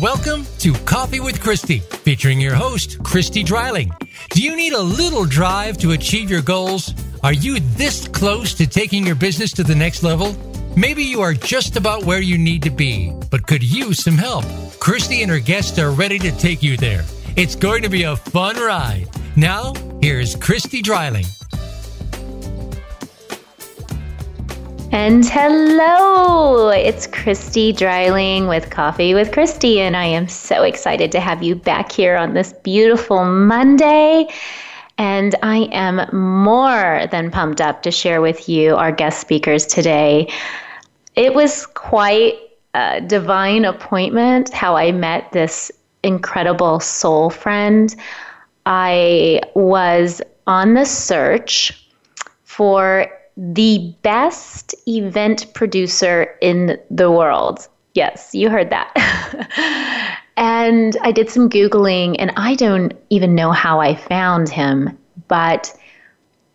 Welcome to Coffee with Christy, featuring your host, Christy Dreiling. Do you need a little drive to achieve your goals? Are you this close to taking your business to the next level? Maybe you are just about where you need to be, but could use some help. Christy and her guests are ready to take you there. It's going to be a fun ride. Now, here's Christy Dreiling. And hello, it's Christy Dreiling with Coffee with Christy, and I am so excited to have you back here on this beautiful Monday. And I am more than pumped up to share with you our guest speakers today. It was quite a divine appointment how I met this incredible soul friend. I was on the search for the best event producer in the world. Yes, you heard that. and I did some Googling, and I don't even know how I found him, but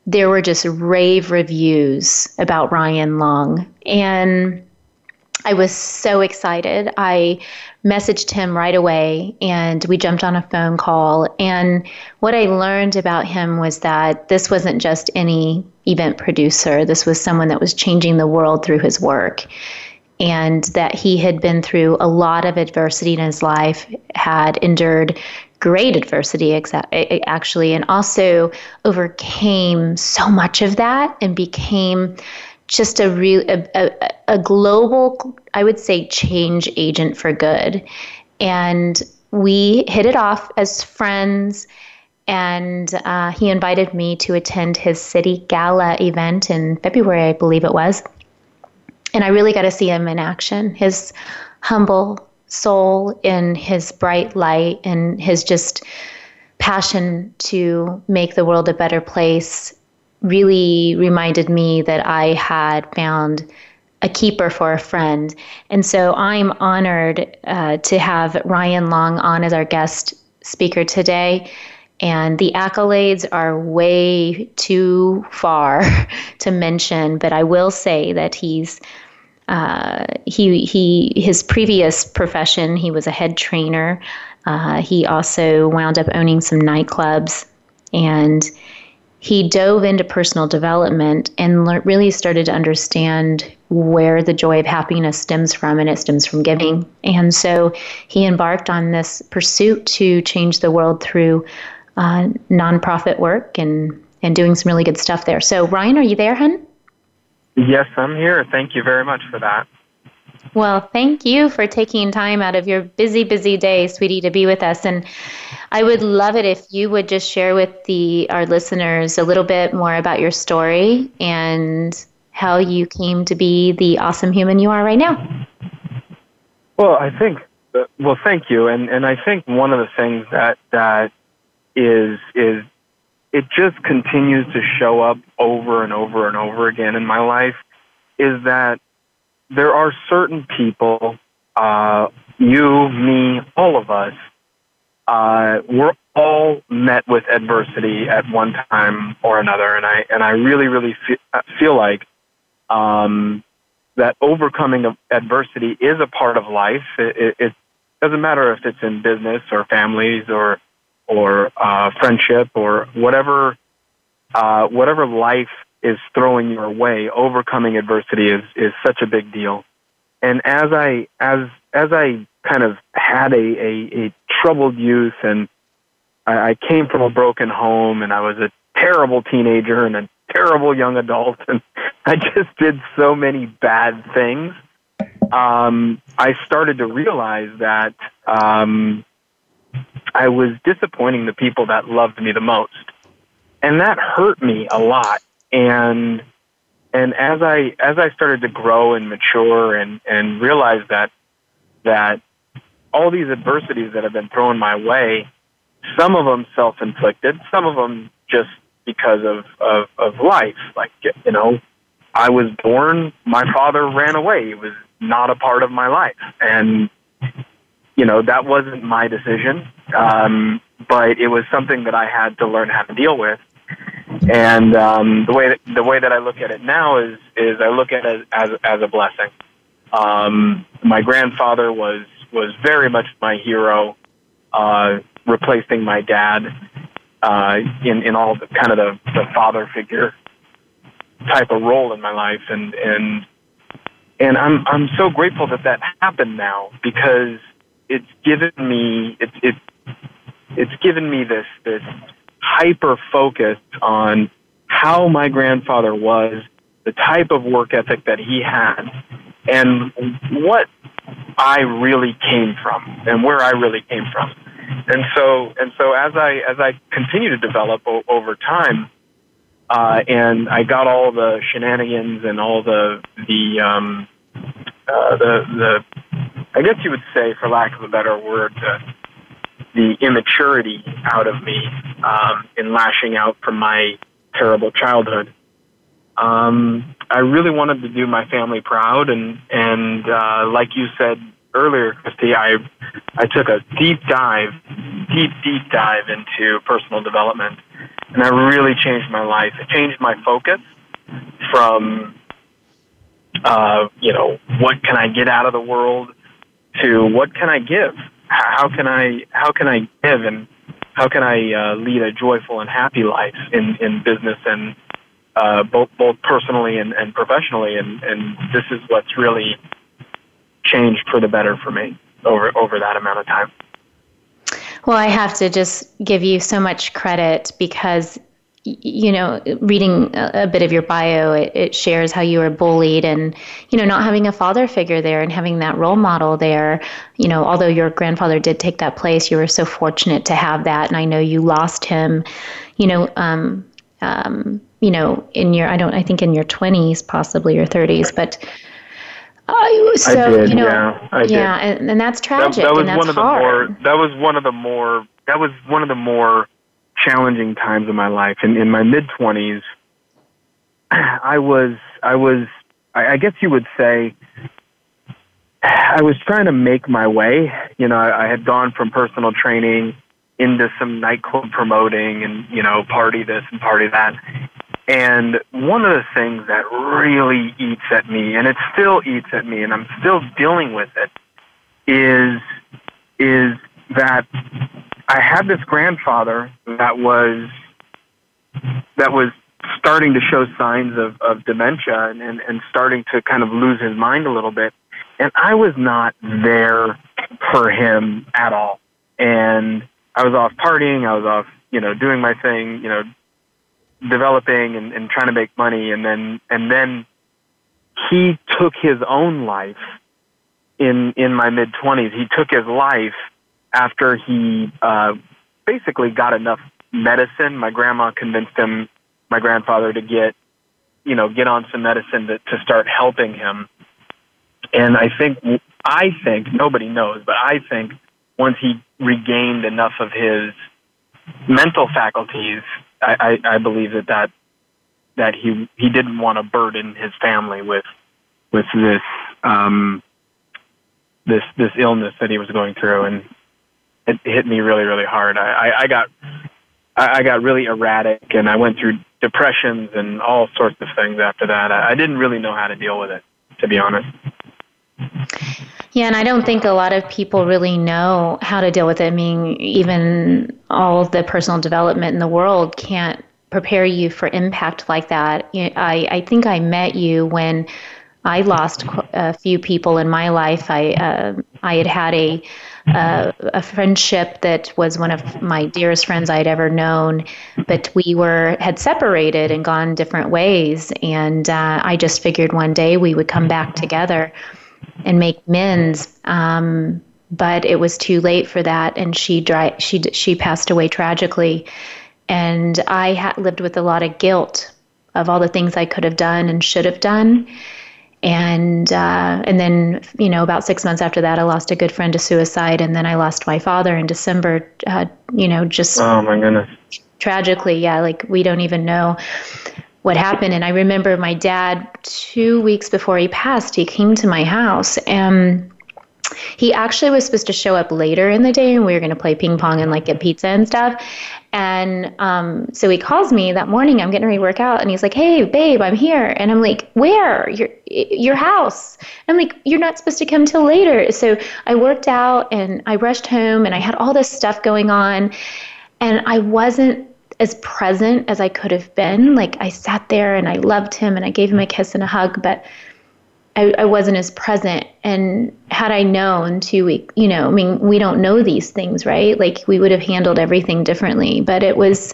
there were just rave reviews about Ryan Long. And I was so excited. I messaged him right away and we jumped on a phone call. And what I learned about him was that this wasn't just any event producer, this was someone that was changing the world through his work. And that he had been through a lot of adversity in his life, had endured great adversity actually, and also overcame so much of that and became just a real a, a, a global i would say change agent for good. And we hit it off as friends and uh, he invited me to attend his city gala event in february i believe it was. And i really got to see him in action. His humble soul in his bright light and his just passion to make the world a better place really reminded me that I had found a keeper for a friend. And so I'm honored uh, to have Ryan Long on as our guest speaker today. And the accolades are way too far to mention, but I will say that he's uh, he he his previous profession he was a head trainer. Uh, he also wound up owning some nightclubs, and he dove into personal development and le- really started to understand where the joy of happiness stems from, and it stems from giving. And so he embarked on this pursuit to change the world through uh, nonprofit work and, and doing some really good stuff there. So, Ryan, are you there, hun? Yes, I'm here. Thank you very much for that. Well, thank you for taking time out of your busy, busy day, sweetie, to be with us. And I would love it if you would just share with the our listeners a little bit more about your story and how you came to be the awesome human you are right now. Well, I think well, thank you. And and I think one of the things that that is is it just continues to show up over and over and over again in my life is that there are certain people, uh, you, me, all of us, uh, we're all met with adversity at one time or another, and I and I really, really feel, feel like um, that overcoming of adversity is a part of life. It, it, it doesn't matter if it's in business or families or or uh, friendship or whatever uh, whatever life is throwing your way. Overcoming adversity is is such a big deal. And as I as as I kind of had a, a, a troubled youth and I, I came from a broken home and I was a terrible teenager and a terrible young adult and I just did so many bad things. Um, I started to realize that um, I was disappointing the people that loved me the most. And that hurt me a lot. And and as I as I started to grow and mature and and realize that that all these adversities that have been thrown my way, some of them self-inflicted, some of them just because of, of, of life. Like, you know, I was born, my father ran away. He was not a part of my life. And, you know, that wasn't my decision. Um, but it was something that I had to learn how to deal with. And um, the way that, the way that I look at it now is is I look at it as as a blessing. Um, my grandfather was was very much my hero, uh, replacing my dad uh, in in all the kind of the, the father figure type of role in my life, and and and I'm I'm so grateful that that happened now because it's given me it's it it's given me this this hyper focused on how my grandfather was, the type of work ethic that he had, and what I really came from and where I really came from. And so and so as I as I continue to develop o- over time, uh, and I got all the shenanigans and all the the um, uh, the the I guess you would say, for lack of a better word, the, the immaturity out of me um, in lashing out from my terrible childhood. Um, I really wanted to do my family proud, and and uh, like you said earlier, Christy, I I took a deep dive, deep deep dive into personal development, and I really changed my life. It changed my focus from uh, you know what can I get out of the world to what can I give? How can I how can I give and how can I uh, lead a joyful and happy life in in business and uh, both both personally and, and professionally and and this is what's really changed for the better for me over over that amount of time. Well, I have to just give you so much credit because you know, reading a, bit of your bio, it, it, shares how you were bullied and, you know, not having a father figure there and having that role model there. You know, although your grandfather did take that place, you were so fortunate to have that. And I know you lost him, you know, um, um, you know, in your, I don't, I think in your 20s, possibly your 30s, but. Uh, so, did, you know, yeah, yeah and, and that's tragic. That, that was one of hard. the more, that was one of the more, that was one of the more, challenging times in my life. In, in my mid twenties, I was, I was, I, I guess you would say, I was trying to make my way. You know, I, I had gone from personal training into some nightclub promoting and, you know, party this and party that. And one of the things that really eats at me, and it still eats at me, and I'm still dealing with it, is is that I had this grandfather that was that was starting to show signs of, of dementia and, and, and starting to kind of lose his mind a little bit. And I was not there for him at all. And I was off partying, I was off, you know, doing my thing, you know, developing and, and trying to make money and then and then he took his own life in in my mid twenties. He took his life after he uh, basically got enough medicine. My grandma convinced him, my grandfather, to get, you know, get on some medicine to, to start helping him. And I think, I think nobody knows, but I think once he regained enough of his mental faculties, I, I, I believe that that that he he didn't want to burden his family with with this um, this this illness that he was going through, and it hit me really, really hard. I, I, I got I, got really erratic, and I went through depressions and all sorts of things after that. I, I didn't really know how to deal with it, to be honest. Yeah, and I don't think a lot of people really know how to deal with it. I mean, even all the personal development in the world can't prepare you for impact like that. I, I think I met you when I lost a few people in my life. I uh, I had had a uh, a friendship that was one of my dearest friends I'd ever known, but we were had separated and gone different ways. And uh, I just figured one day we would come back together and make amends. Um, but it was too late for that, and she dry, she she passed away tragically. And I had lived with a lot of guilt of all the things I could have done and should have done and uh, and then you know about six months after that, I lost a good friend to suicide, and then I lost my father in December. Uh, you know, just oh my goodness, tragically, yeah. Like we don't even know what happened. And I remember my dad two weeks before he passed, he came to my house and he actually was supposed to show up later in the day and we were going to play ping pong and like get pizza and stuff. And um, so he calls me that morning. I'm getting ready to work out, and he's like, "Hey, babe, I'm here." And I'm like, "Where? Your your house?" I'm like, "You're not supposed to come till later." So I worked out and I rushed home, and I had all this stuff going on, and I wasn't as present as I could have been. Like I sat there and I loved him and I gave him a kiss and a hug, but I, I wasn't as present. And had I known two week, you know, I mean, we don't know these things, right? Like we would have handled everything differently. But it was,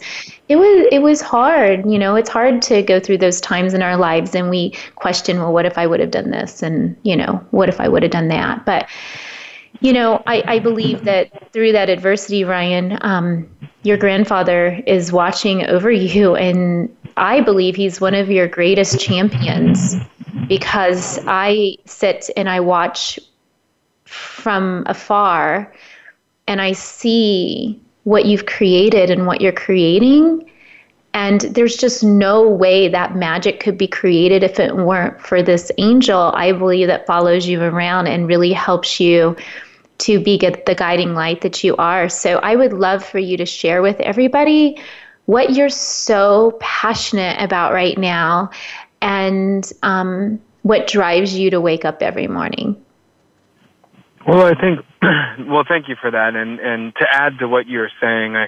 it was, it was hard. You know, it's hard to go through those times in our lives and we question, well, what if I would have done this? And you know, what if I would have done that? But you know, I, I believe that through that adversity, Ryan, um, your grandfather is watching over you, and I believe he's one of your greatest champions because I sit and I watch from afar and I see what you've created and what you're creating. And there's just no way that magic could be created if it weren't for this angel, I believe, that follows you around and really helps you to be the guiding light that you are. So I would love for you to share with everybody what you're so passionate about right now and um, what drives you to wake up every morning. Well, I think, well, thank you for that. And, and to add to what you're saying, I,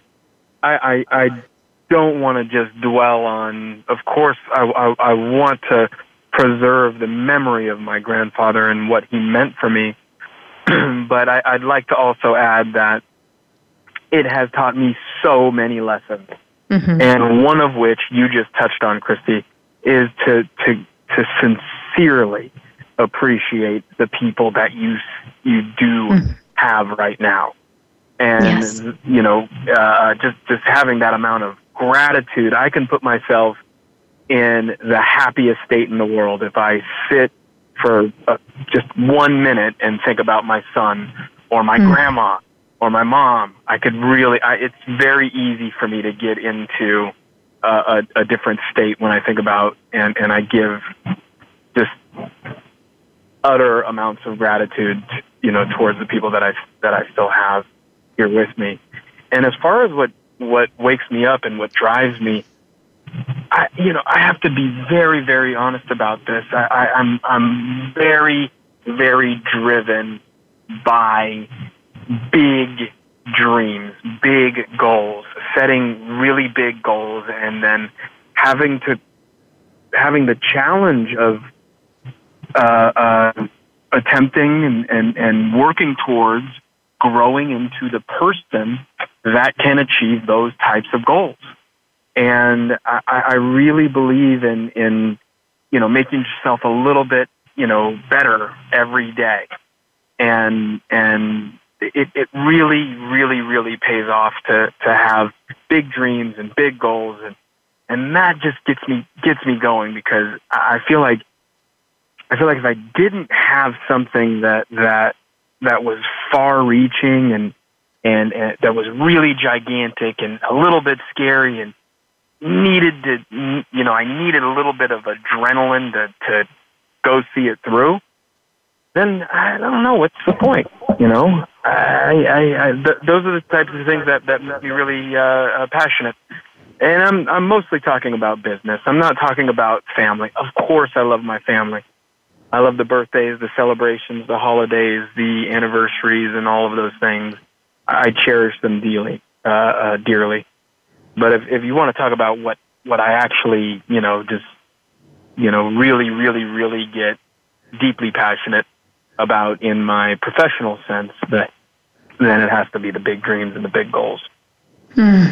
I, I, I don't want to just dwell on, of course, I, I, I want to preserve the memory of my grandfather and what he meant for me. but I, I'd like to also add that it has taught me so many lessons. Mm-hmm. And one of which you just touched on, Christy, is to, to, to sincerely appreciate the people that you, you do mm. have right now. And, yes. you know, uh, just, just having that amount of gratitude, I can put myself in the happiest state in the world if I sit for uh, just one minute and think about my son or my mm. grandma or my mom, I could really, I, it's very easy for me to get into a, a different state when I think about and, and I give just utter amounts of gratitude, you know, towards the people that I, that I still have here with me. And as far as what, what wakes me up and what drives me, I, you know, I have to be very, very honest about this. I, I, I'm, I'm very, very driven by big dreams, big goals, setting really big goals, and then having to having the challenge of uh, uh, attempting and, and, and working towards growing into the person that can achieve those types of goals. And I, I really believe in, in, you know, making yourself a little bit, you know, better every day. And, and it, it really, really, really pays off to, to have big dreams and big goals. And, and that just gets me, gets me going because I feel like, I feel like if I didn't have something that, that, that was far reaching and, and, and that was really gigantic and a little bit scary and needed to, you know, I needed a little bit of adrenaline to, to go see it through, then I don't know what's the point, you know. I, I, I th- those are the types of things that that make me really uh, uh, passionate. And I'm I'm mostly talking about business. I'm not talking about family. Of course, I love my family. I love the birthdays, the celebrations, the holidays, the anniversaries, and all of those things. I cherish them dearly, uh, uh, dearly. But if, if you want to talk about what, what I actually, you know, just, you know, really, really, really get deeply passionate about in my professional sense, that then it has to be the big dreams and the big goals. Hmm.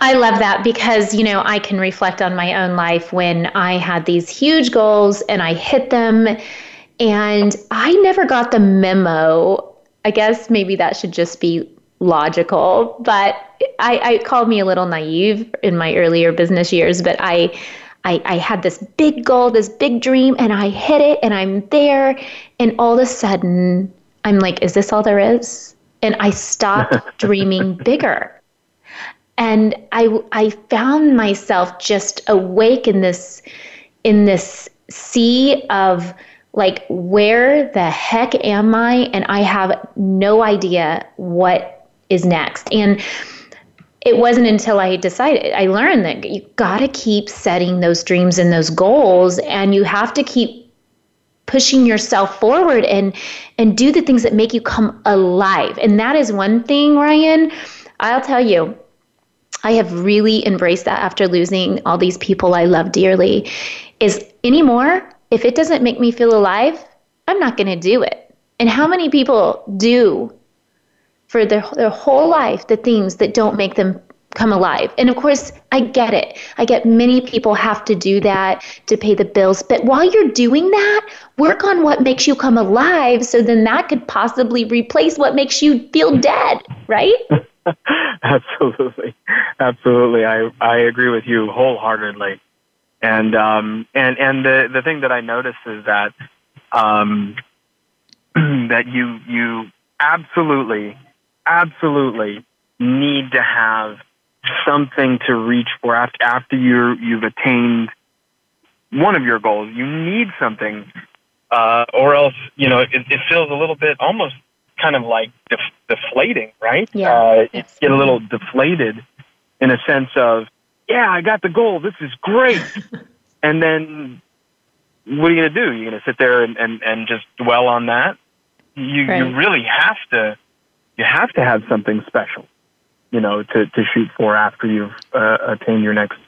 I love that because, you know, I can reflect on my own life when I had these huge goals and I hit them and I never got the memo. I guess maybe that should just be logical, but I, I called me a little naive in my earlier business years, but I, I, I had this big goal, this big dream, and I hit it, and I'm there, and all of a sudden, I'm like, is this all there is? And I stopped dreaming bigger. And I, I found myself just awake in this, in this sea of like, where the heck am I? And I have no idea what is next. And it wasn't until I decided, I learned that you got to keep setting those dreams and those goals, and you have to keep pushing yourself forward and and do the things that make you come alive. And that is one thing, Ryan. I'll tell you, I have really embraced that after losing all these people I love dearly. Is anymore, if it doesn't make me feel alive, I'm not going to do it. And how many people do for their, their whole life the things that don't make them come alive. And of course, I get it. I get many people have to do that to pay the bills. But while you're doing that, work on what makes you come alive so then that could possibly replace what makes you feel dead, right? Absolutely. Absolutely. I, I agree with you wholeheartedly. And um and and the the thing that I notice is that um that you you absolutely absolutely need to have something to reach for after after you you've attained one of your goals. You need something, uh, or else you know it, it feels a little bit almost kind of like def- deflating, right? Yeah, uh, you get a little deflated in a sense of, yeah, I got the goal. This is great, and then what are you going to do? You're going to sit there and, and, and just dwell on that. You right. you really have to you have to have something special you know, to, to shoot for after you've uh, attained your next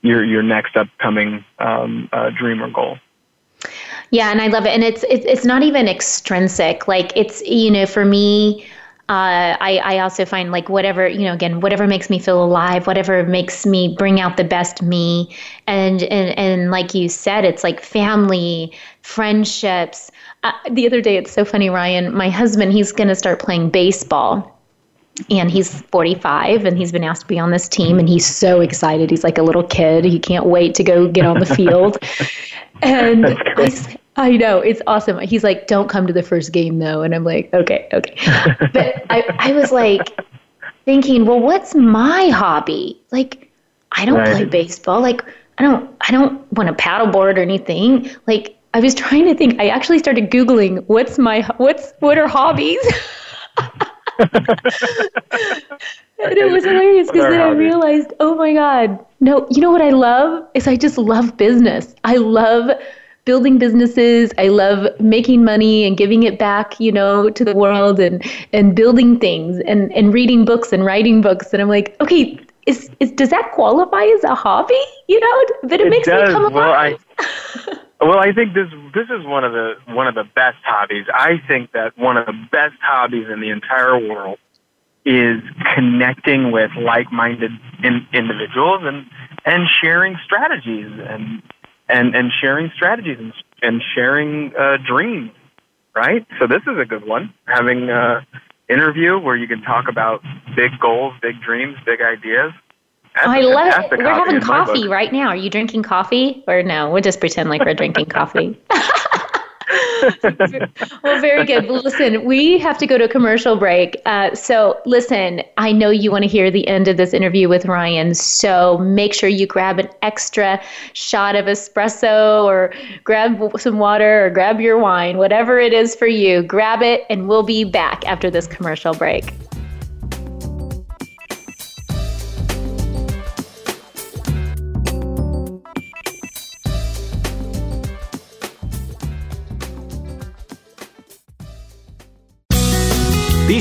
your your next upcoming um, uh, dream or goal. Yeah, and I love it, and it's it's it's not even extrinsic. Like it's you know, for me. Uh, I, I also find like whatever you know again whatever makes me feel alive whatever makes me bring out the best me. And and, and like you said it's like family friendships. Uh, the other day it's so funny ryan my husband he's going to start playing baseball. And he's 45 and he's been asked to be on this team and he's so excited. He's like a little kid. He can't wait to go get on the field. And I, I know it's awesome. He's like don't come to the first game though. And i'm like okay okay. But I, I was like thinking well what's my hobby? Like i don't right. play baseball. Like i don't i don't want to paddleboard or anything. Like i was trying to think i actually started googling what's my what's what are hobbies? And it was hilarious because then I realized, oh my God, no, you know what I love? Is I just love business. I love building businesses. I love making money and giving it back, you know, to the world and and building things and and reading books and writing books. And I'm like, okay, is, is does that qualify as a hobby? You know, but it, it makes does. me come alive. Well, I, Well, I think this this is one of the one of the best hobbies. I think that one of the best hobbies in the entire world is connecting with like-minded in, individuals and and sharing strategies and and and sharing strategies and, and sharing uh, dreams. Right. So this is a good one. Having a interview where you can talk about big goals, big dreams, big ideas that's I love it. We're having coffee right now. Are you drinking coffee or no? We'll just pretend like we're drinking coffee. well, very good. Well, listen, we have to go to a commercial break. Uh, so, listen, I know you want to hear the end of this interview with Ryan. So, make sure you grab an extra shot of espresso or grab some water or grab your wine, whatever it is for you. Grab it, and we'll be back after this commercial break.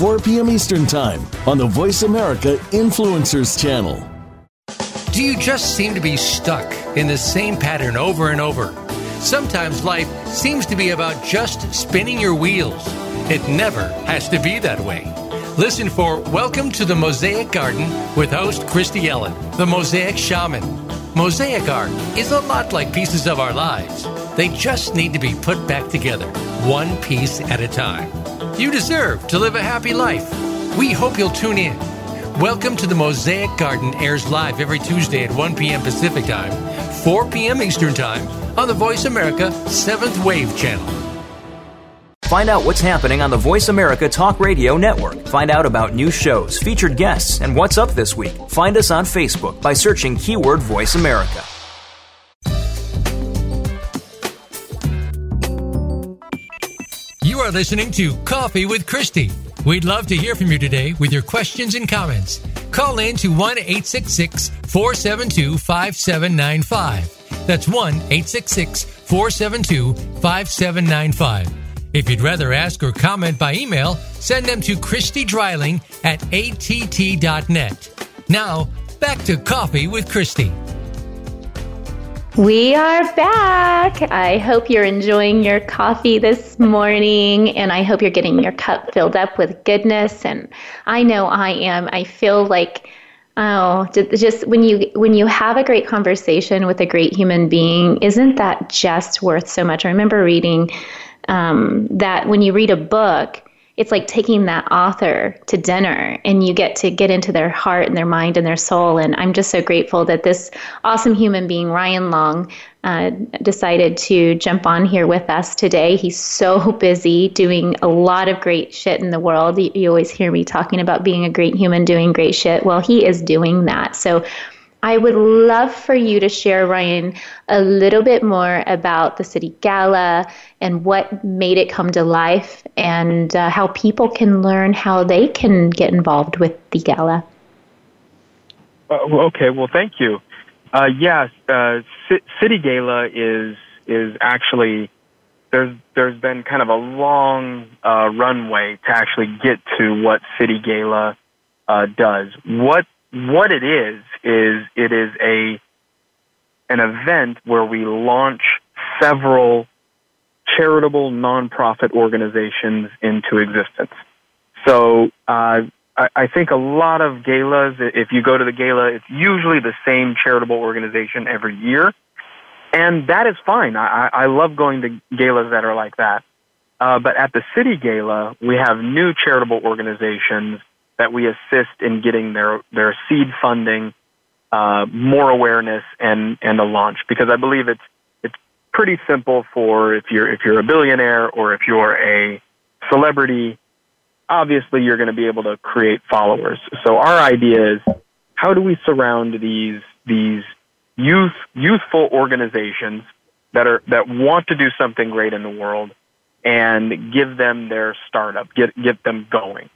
4 p.m. Eastern Time on the Voice America Influencers channel. Do you just seem to be stuck in the same pattern over and over? Sometimes life seems to be about just spinning your wheels. It never has to be that way. Listen for Welcome to the Mosaic Garden with host Christy Ellen, the Mosaic Shaman. Mosaic art is a lot like pieces of our lives. They just need to be put back together, one piece at a time. You deserve to live a happy life. We hope you'll tune in. Welcome to the Mosaic Garden airs live every Tuesday at 1 p.m. Pacific Time, 4 p.m. Eastern Time on the Voice America 7th Wave channel. Find out what's happening on the Voice America Talk Radio Network. Find out about new shows, featured guests, and what's up this week. Find us on Facebook by searching keyword Voice America. Are listening to Coffee with Christy. We'd love to hear from you today with your questions and comments. Call in to 1 866 472 5795. That's 1 866 472 5795. If you'd rather ask or comment by email, send them to Christy Dreiling at att.net. Now, back to Coffee with Christy. We are back. I hope you're enjoying your coffee this morning and I hope you're getting your cup filled up with goodness and I know I am. I feel like oh, just when you when you have a great conversation with a great human being, isn't that just worth so much? I remember reading um, that when you read a book, it's like taking that author to dinner and you get to get into their heart and their mind and their soul. And I'm just so grateful that this awesome human being, Ryan Long, uh, decided to jump on here with us today. He's so busy doing a lot of great shit in the world. You, you always hear me talking about being a great human doing great shit. Well, he is doing that. So I would love for you to share, Ryan, a little bit more about the City Gala and what made it come to life and uh, how people can learn how they can get involved with the gala. Uh, okay, well, thank you. Uh, yes, uh, C- City Gala is is actually there's there's been kind of a long uh, runway to actually get to what City Gala uh, does. What what it is is it is a an event where we launch several charitable nonprofit organizations into existence. So uh, I, I think a lot of galas, if you go to the gala, it's usually the same charitable organization every year, and that is fine. I, I love going to galas that are like that. Uh, but at the city gala, we have new charitable organizations that we assist in getting their their seed funding, uh, more awareness, and and a launch. Because I believe it's it's pretty simple for if you're if you're a billionaire or if you're a celebrity, obviously you're going to be able to create followers. So our idea is how do we surround these these youth youthful organizations that are that want to do something great in the world and give them their startup, get get them going.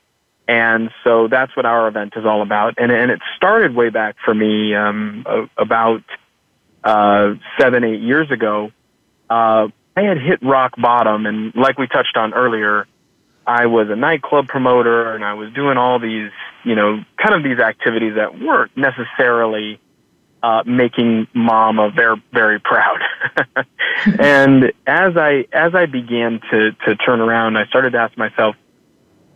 And so that's what our event is all about. And, and it started way back for me um, about uh, seven, eight years ago. Uh, I had hit rock bottom, and like we touched on earlier, I was a nightclub promoter, and I was doing all these, you know, kind of these activities that weren't necessarily uh, making mama very, very proud. and as I as I began to to turn around, I started to ask myself,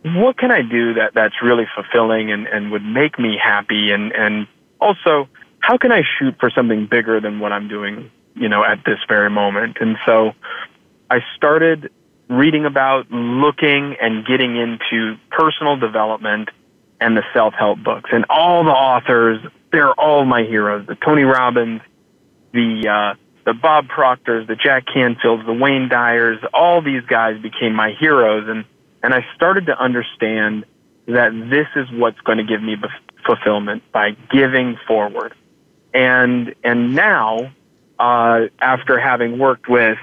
what can I do that that's really fulfilling and, and would make me happy? And, and also, how can I shoot for something bigger than what I'm doing, you know, at this very moment? And so I started reading about, looking, and getting into personal development and the self-help books. And all the authors, they're all my heroes. The Tony Robbins, the, uh, the Bob Proctors, the Jack Canfields, the Wayne Dyers, all these guys became my heroes. And and I started to understand that this is what's going to give me fulfillment by giving forward. And, and now, uh, after having worked with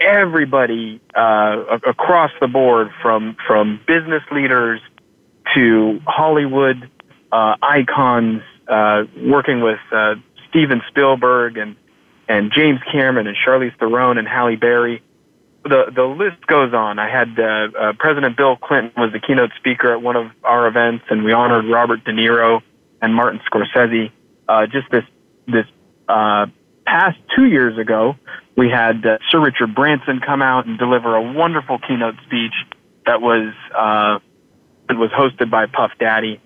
everybody, uh, across the board from, from business leaders to Hollywood, uh, icons, uh, working with, uh, Steven Spielberg and, and James Cameron and Charlize Theron and Halle Berry, the the list goes on. I had uh, uh, President Bill Clinton was the keynote speaker at one of our events, and we honored Robert De Niro and Martin Scorsese. Uh, just this this uh, past two years ago, we had uh, Sir Richard Branson come out and deliver a wonderful keynote speech that was uh, was hosted by Puff Daddy.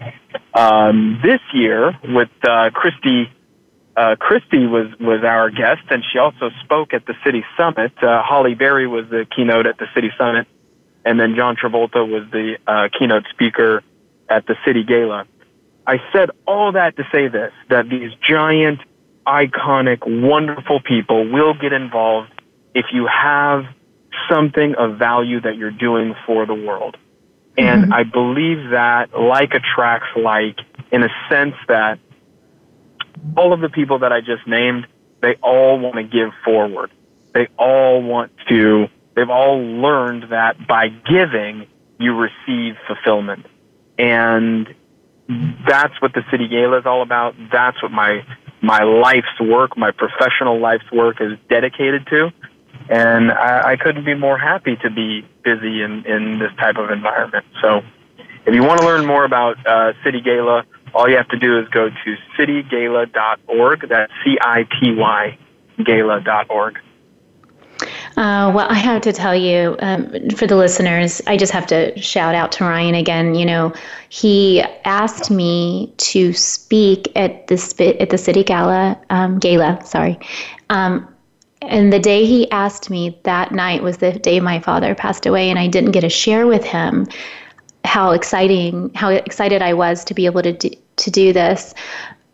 Um, this year, with Christy, uh, Christy was was our guest, and she also spoke at the City Summit. Uh, Halle Berry was the keynote at the City Summit, and then John Travolta was the uh, keynote speaker at the City Gala. I said all that to say this: that these giant, iconic, wonderful people will get involved if you have something of value that you're doing for the world. And mm-hmm. I believe that like attracts like in a sense that all of the people that I just named, they all want to give forward. They all want to, they've all learned that by giving, you receive fulfillment. And that's what the City Gala is all about. That's what my, my life's work, my professional life's work is dedicated to and I, I couldn't be more happy to be busy in, in this type of environment. So, if you want to learn more about uh, City Gala, all you have to do is go to citygala.org. That's C I T Y gala.org. Uh, well, I have to tell you, um, for the listeners, I just have to shout out to Ryan again. You know, he asked me to speak at the at the city gala, um, gala. Sorry, um, and the day he asked me that night was the day my father passed away, and I didn't get to share with him how exciting, how excited I was to be able to do, to do this.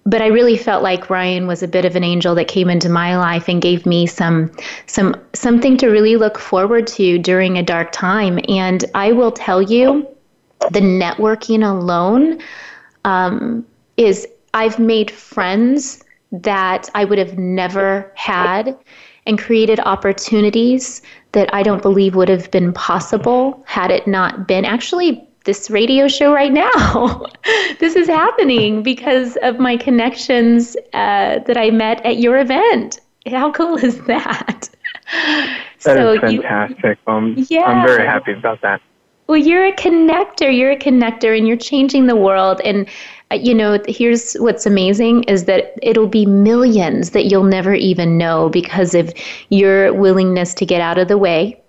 But I really felt like Ryan was a bit of an angel that came into my life and gave me some some something to really look forward to during a dark time. And I will tell you, the networking alone um, is I've made friends that I would have never had and created opportunities that I don't believe would have been possible had it not been actually this radio show right now. this is happening because of my connections uh, that I met at your event. How cool is that? That so is fantastic. You, um, yeah. I'm very happy about that. Well, you're a connector. You're a connector, and you're changing the world. And uh, you know, here's what's amazing is that it'll be millions that you'll never even know because of your willingness to get out of the way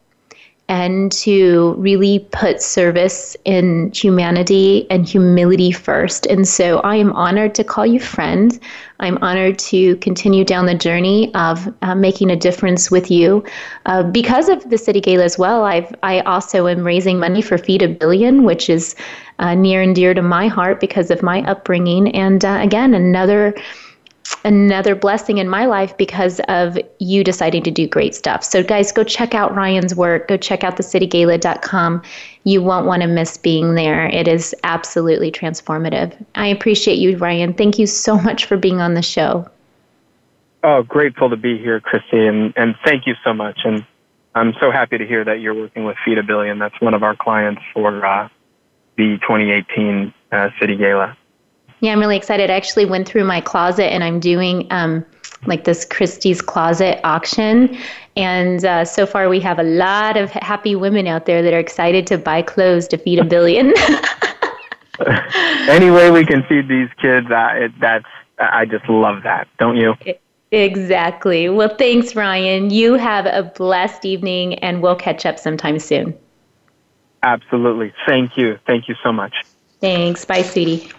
and to really put service in humanity and humility first. And so I am honored to call you friend. I'm honored to continue down the journey of uh, making a difference with you. Uh, because of the City Gala as well, I've, I also am raising money for Feed a Billion, which is uh, near and dear to my heart because of my upbringing. And uh, again, another another blessing in my life because of you deciding to do great stuff. So, guys, go check out Ryan's work. Go check out thecitygala.com. You won't want to miss being there. It is absolutely transformative. I appreciate you, Ryan. Thank you so much for being on the show. Oh, grateful to be here, Christy, and, and thank you so much. And I'm so happy to hear that you're working with Feed a Billion. That's one of our clients for uh, the 2018 uh, City Gala. Yeah, I'm really excited. I actually went through my closet and I'm doing um, like this Christy's Closet auction. And uh, so far, we have a lot of happy women out there that are excited to buy clothes to feed a billion. Any way we can feed these kids, uh, it, that's I just love that, don't you? Exactly. Well, thanks, Ryan. You have a blessed evening, and we'll catch up sometime soon. Absolutely. Thank you. Thank you so much. Thanks. Bye, sweetie.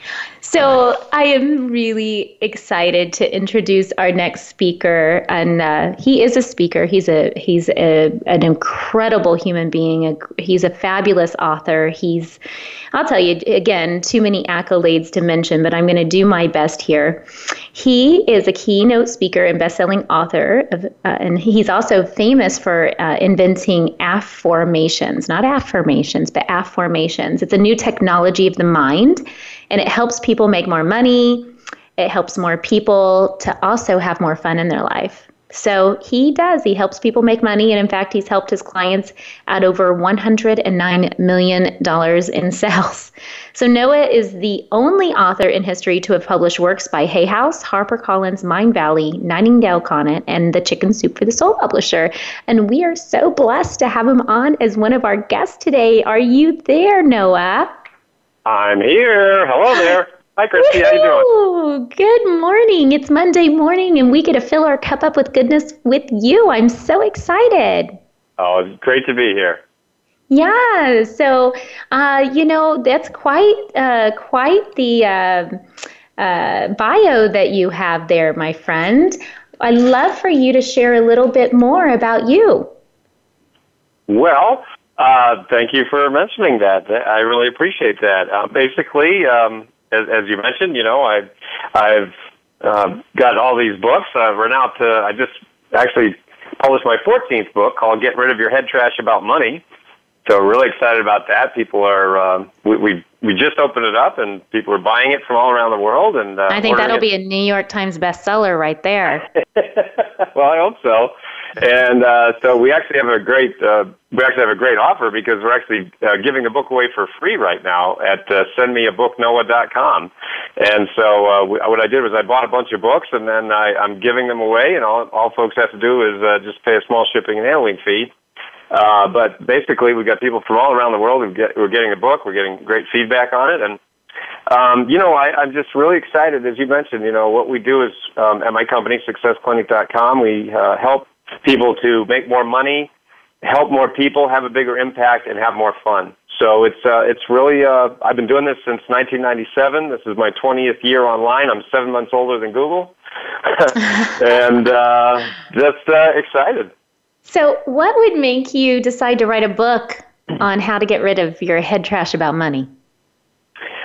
So I am really excited to introduce our next speaker, and uh, he is a speaker. He's a he's a, an incredible human being. A, he's a fabulous author. He's, I'll tell you again, too many accolades to mention, but I'm going to do my best here. He is a keynote speaker and best-selling author, of, uh, and he's also famous for uh, inventing afformations, not affirmations, but afformations. It's a new technology of the mind and it helps people make more money. It helps more people to also have more fun in their life. So he does. He helps people make money. And in fact, he's helped his clients at over $109 million in sales. So Noah is the only author in history to have published works by Hay House, HarperCollins, Mindvalley, Nightingale Conant, and the Chicken Soup for the Soul publisher. And we are so blessed to have him on as one of our guests today. Are you there, Noah? I'm here. Hello there. Hi, Christy. How you doing? Good morning. It's Monday morning, and we get to fill our cup up with goodness with you. I'm so excited. Oh, it's great to be here. Yeah, so uh, you know that's quite uh, quite the uh, uh, bio that you have there, my friend. I'd love for you to share a little bit more about you. Well, uh, thank you for mentioning that. I really appreciate that. Uh, basically, um, as, as, you mentioned, you know, I've I've uh, got all these books. I've run out to. I just actually published my 14th book called "Get Rid of Your Head Trash About Money." So really excited about that. People are um, we, we we just opened it up, and people are buying it from all around the world. And uh, I think that'll it. be a New York Times bestseller right there. well, I hope so. And uh, so we actually have a great uh, we actually have a great offer because we're actually uh, giving the book away for free right now at uh, sendmeabooknoah.com. And so uh, we, what I did was I bought a bunch of books and then I, I'm giving them away, and all all folks have to do is uh, just pay a small shipping and handling fee uh, but basically, we've got people from all around the world who get, who are getting a book. We're getting great feedback on it, and um, you know, I, I'm just really excited. As you mentioned, you know, what we do is um, at my company, SuccessClinic.com, we uh, help people to make more money, help more people, have a bigger impact, and have more fun. So it's uh, it's really uh, I've been doing this since 1997. This is my 20th year online. I'm seven months older than Google, and uh, just uh, excited. So, what would make you decide to write a book on how to get rid of your head trash about money?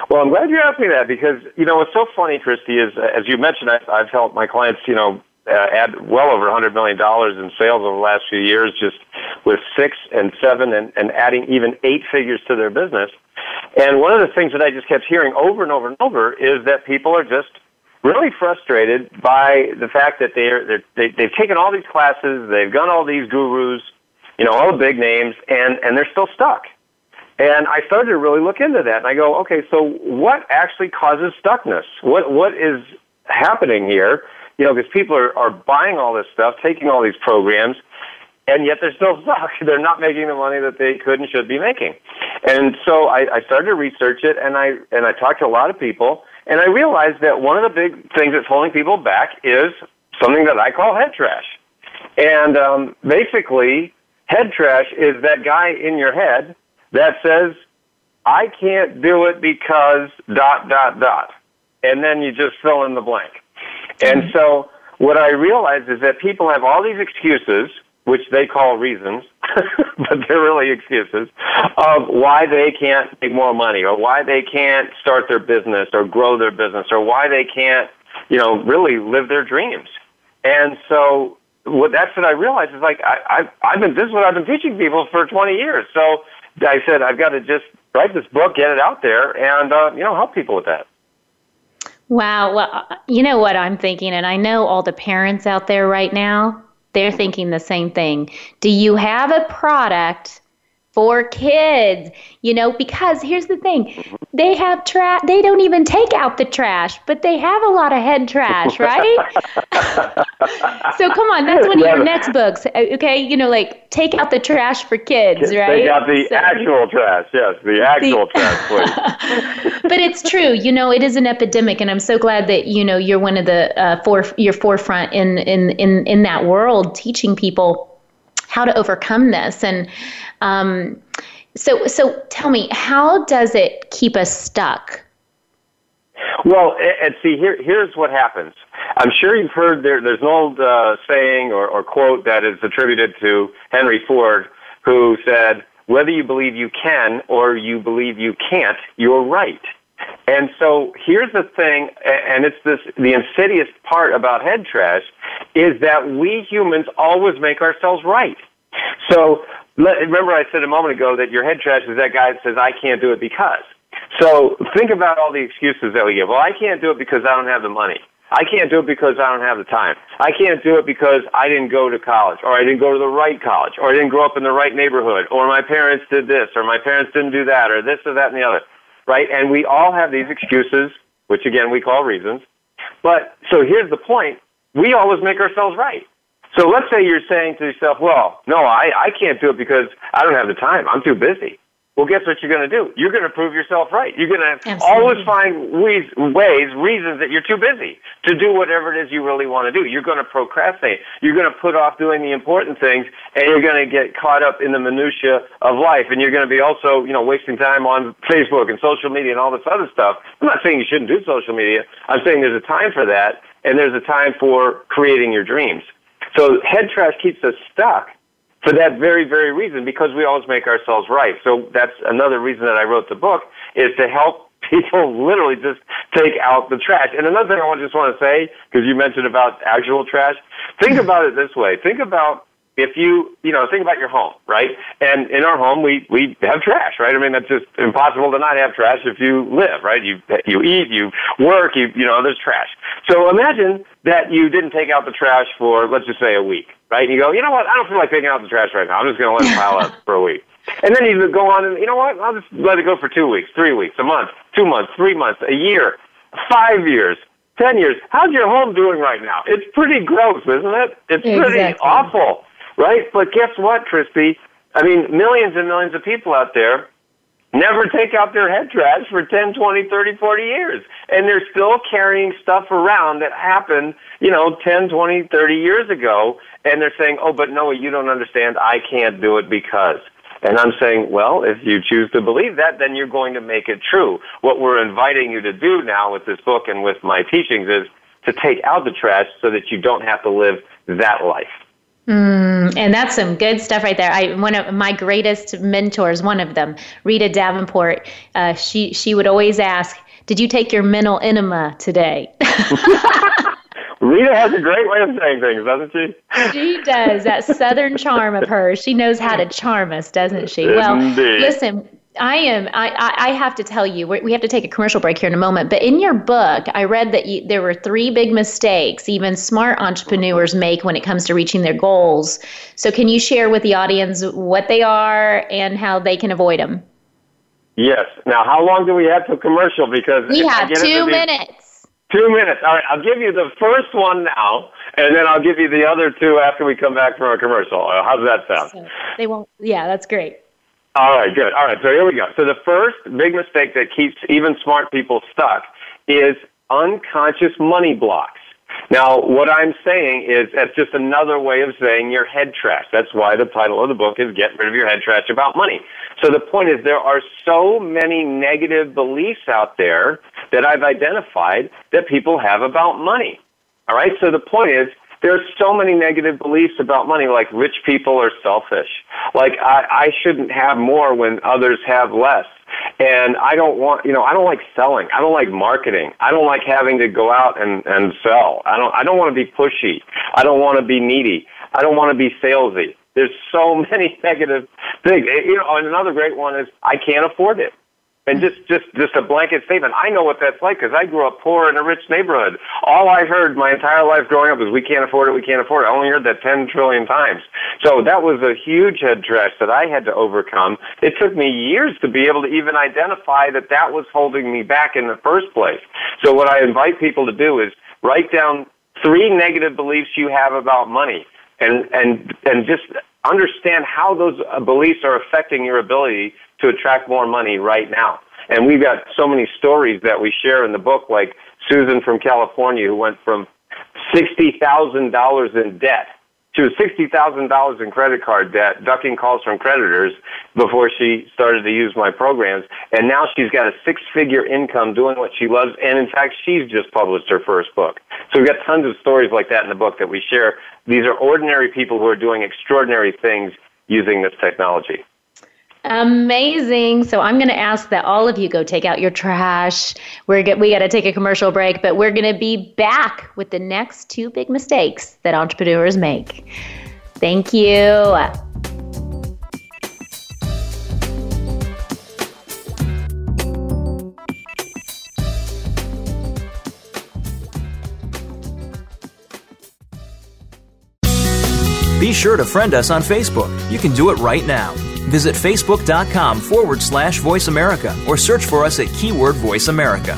Well, I'm glad you asked me that because you know what's so funny, Christy, is uh, as you mentioned, I've, I've helped my clients, you know, uh, add well over 100 million dollars in sales over the last few years, just with six and seven, and, and adding even eight figures to their business. And one of the things that I just kept hearing over and over and over is that people are just really frustrated by the fact that they're, they're they, they've taken all these classes, they've gone all these gurus, you know, all the big names, and and they're still stuck. And I started to really look into that, and I go, okay, so what actually causes stuckness? What what is happening here? You know, because people are, are buying all this stuff, taking all these programs, and yet they're still stuck. They're not making the money that they could and should be making. And so I, I started to research it, and I and I talked to a lot of people, and I realized that one of the big things that's holding people back is something that I call head trash. And um, basically, head trash is that guy in your head that says, I can't do it because dot, dot, dot. And then you just fill in the blank. And mm-hmm. so what I realized is that people have all these excuses which they call reasons, but they're really excuses, of why they can't make more money or why they can't start their business or grow their business or why they can't, you know, really live their dreams. And so what that's what I realized is like I, I've I've been this is what I've been teaching people for 20 years. So I said I've got to just write this book, get it out there, and uh, you know help people with that. Wow. Well, uh, you know what I'm thinking, and I know all the parents out there right now they're thinking the same thing. Do you have a product for kids? You know, because here's the thing they have trash, they don't even take out the trash, but they have a lot of head trash, right? so come on, that's one of your next books. Okay, you know, like take out the trash for kids, right? Take out the so, actual trash, yes, the actual the, trash, please. but it's true, you know, it is an epidemic, and I'm so glad that you know you're one of the uh, for your forefront in in in in that world, teaching people how to overcome this and. Um, so, so tell me, how does it keep us stuck? Well, and see, here, here's what happens. I'm sure you've heard there, there's an old uh, saying or, or quote that is attributed to Henry Ford, who said, "Whether you believe you can or you believe you can't, you're right." And so here's the thing, and it's this the insidious part about head trash is that we humans always make ourselves right. So remember I said a moment ago that your head trash is that guy that says, I can't do it because. So think about all the excuses that we give. Well, I can't do it because I don't have the money. I can't do it because I don't have the time. I can't do it because I didn't go to college, or I didn't go to the right college, or I didn't grow up in the right neighborhood, or my parents did this, or my parents didn't do that, or this or that and the other. Right? And we all have these excuses, which again we call reasons. But so here's the point. We always make ourselves right. So let's say you're saying to yourself, well, no, I, I can't do it because I don't have the time. I'm too busy. well, guess what you're going to do? You're going to prove yourself right. You're going to always find ways, ways, reasons that you're too busy to do whatever it is you really want to do. You're going to procrastinate. You're going to put off doing the important things, and you're going to get caught up in the minutia of life. And you're going to be also, you know, wasting time on Facebook and social media and all this other stuff. I'm not saying you shouldn't do social media. I'm saying there's a time for that, and there's a time for creating your dreams. So head trash keeps us stuck for that very, very reason, because we always make ourselves right. So that's another reason that I wrote the book is to help people literally just take out the trash. And another thing I just want to say, because you mentioned about actual trash, think about it this way. Think about if you, you know, think about your home, right? And in our home, we, we have trash, right? I mean, that's just impossible to not have trash if you live, right? You, you eat, you work, you, you know, there's trash. So imagine that you didn't take out the trash for, let's just say a week, right? And you go, you know what? I don't feel like taking out the trash right now. I'm just going to let it pile up for a week. And then you go on and, you know what? I'll just let it go for two weeks, three weeks, a month, two months, three months, a year, five years, ten years. How's your home doing right now? It's pretty gross, isn't it? It's pretty exactly. awful right? But guess what, Christy? I mean, millions and millions of people out there never take out their head trash for 10, 20, 30, 40 years. And they're still carrying stuff around that happened, you know, 10, 20, 30 years ago. And they're saying, oh, but Noah, you don't understand. I can't do it because. And I'm saying, well, if you choose to believe that, then you're going to make it true. What we're inviting you to do now with this book and with my teachings is to take out the trash so that you don't have to live that life. Mm, and that's some good stuff right there. I one of my greatest mentors, one of them, Rita Davenport. Uh, she she would always ask, "Did you take your mental enema today?" Rita has a great way of saying things, doesn't she? She does. That southern charm of hers. She knows how to charm us, doesn't she? Indeed. Well, listen, I am. I, I have to tell you, we have to take a commercial break here in a moment. But in your book, I read that you, there were three big mistakes even smart entrepreneurs make when it comes to reaching their goals. So, can you share with the audience what they are and how they can avoid them? Yes. Now, how long do we have to commercial? Because we have two minutes. Two minutes. All right. I'll give you the first one now, and then I'll give you the other two after we come back from a commercial. How's that sound? So they won't. Yeah, that's great. All right, good. All right, so here we go. So the first big mistake that keeps even smart people stuck is unconscious money blocks. Now, what I'm saying is that's just another way of saying your head trash. That's why the title of the book is Get Rid of Your Head Trash About Money. So the point is there are so many negative beliefs out there that I've identified that people have about money. All right, so the point is there's so many negative beliefs about money, like rich people are selfish. Like I, I shouldn't have more when others have less. And I don't want, you know, I don't like selling. I don't like marketing. I don't like having to go out and, and sell. I don't, I don't want to be pushy. I don't want to be needy. I don't want to be salesy. There's so many negative things. Eh, you know, and another great one is I can't afford it. And just, just, just a blanket statement. I know what that's like because I grew up poor in a rich neighborhood. All I heard my entire life growing up was, we can't afford it, we can't afford it. I only heard that 10 trillion times. So that was a huge head trash that I had to overcome. It took me years to be able to even identify that that was holding me back in the first place. So what I invite people to do is write down three negative beliefs you have about money and, and, and just understand how those uh, beliefs are affecting your ability to attract more money right now. And we've got so many stories that we share in the book, like Susan from California who went from $60,000 in debt to $60,000 in credit card debt, ducking calls from creditors before she started to use my programs. And now she's got a six figure income doing what she loves. And in fact, she's just published her first book. So we've got tons of stories like that in the book that we share. These are ordinary people who are doing extraordinary things using this technology. Amazing. So I'm going to ask that all of you go take out your trash. We're get, we got to take a commercial break, but we're going to be back with the next two big mistakes that entrepreneurs make. Thank you. Be sure to friend us on Facebook. You can do it right now. Visit facebook.com forward slash voice America or search for us at keyword voice America.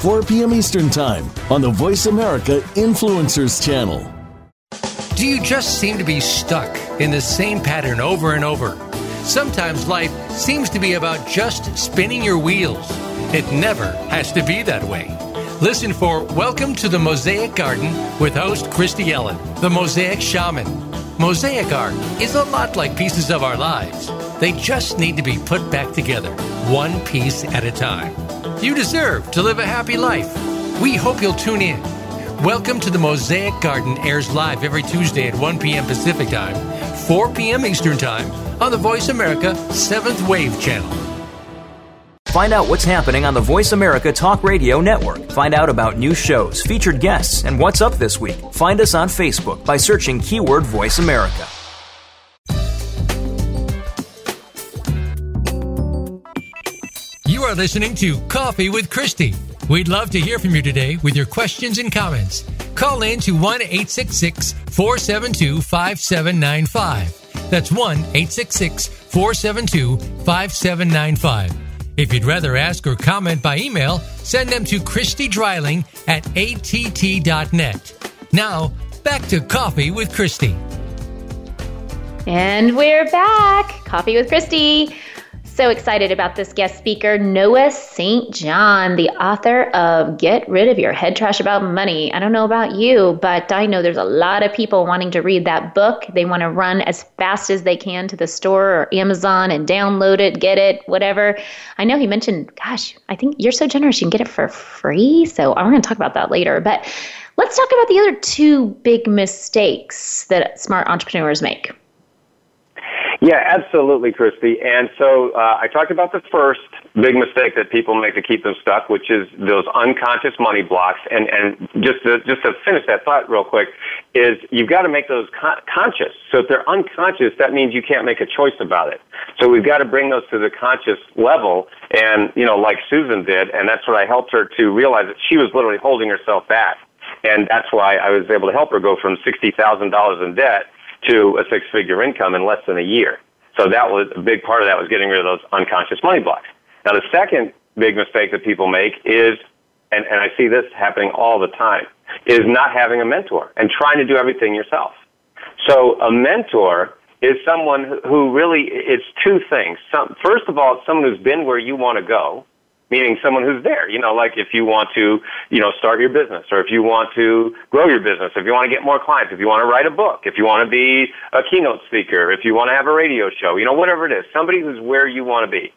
4 p.m. Eastern Time on the Voice America Influencers Channel. Do you just seem to be stuck in the same pattern over and over? Sometimes life seems to be about just spinning your wheels. It never has to be that way. Listen for Welcome to the Mosaic Garden with host Christy Ellen, the Mosaic Shaman. Mosaic art is a lot like pieces of our lives. They just need to be put back together, one piece at a time. You deserve to live a happy life. We hope you'll tune in. Welcome to the Mosaic Garden airs live every Tuesday at 1 p.m. Pacific Time, 4 p.m. Eastern Time on the Voice America 7th Wave channel. Find out what's happening on the Voice America Talk Radio Network. Find out about new shows, featured guests, and what's up this week. Find us on Facebook by searching keyword Voice America. Are listening to Coffee with Christy. We'd love to hear from you today with your questions and comments. Call in to 1 866 472 5795. That's 1 866 472 5795. If you'd rather ask or comment by email, send them to Christy Dreiling at att.net. Now, back to Coffee with Christy. And we're back. Coffee with Christy. So excited about this guest speaker, Noah St. John, the author of Get Rid of Your Head Trash About Money. I don't know about you, but I know there's a lot of people wanting to read that book. They want to run as fast as they can to the store or Amazon and download it, get it, whatever. I know he mentioned, gosh, I think you're so generous, you can get it for free. So I'm going to talk about that later. But let's talk about the other two big mistakes that smart entrepreneurs make. Yeah, absolutely, Christy. And so uh, I talked about the first big mistake that people make to keep them stuck, which is those unconscious money blocks. And and just to, just to finish that thought real quick, is you've got to make those con- conscious. So if they're unconscious, that means you can't make a choice about it. So we've got to bring those to the conscious level, and you know, like Susan did, and that's what I helped her to realize that she was literally holding herself back, and that's why I was able to help her go from sixty thousand dollars in debt to a six figure income in less than a year. So that was a big part of that was getting rid of those unconscious money blocks. Now the second big mistake that people make is, and, and I see this happening all the time, is not having a mentor and trying to do everything yourself. So a mentor is someone who really, it's two things. Some, first of all, someone who's been where you want to go, meaning someone who's there. You know, like if you want to, you know, start your business or if you want to grow your business, if you want to get more clients, if you want to write a book, if you want to be a keynote speaker, if you want to have a radio show, you know, whatever it is, somebody who's where you want to be.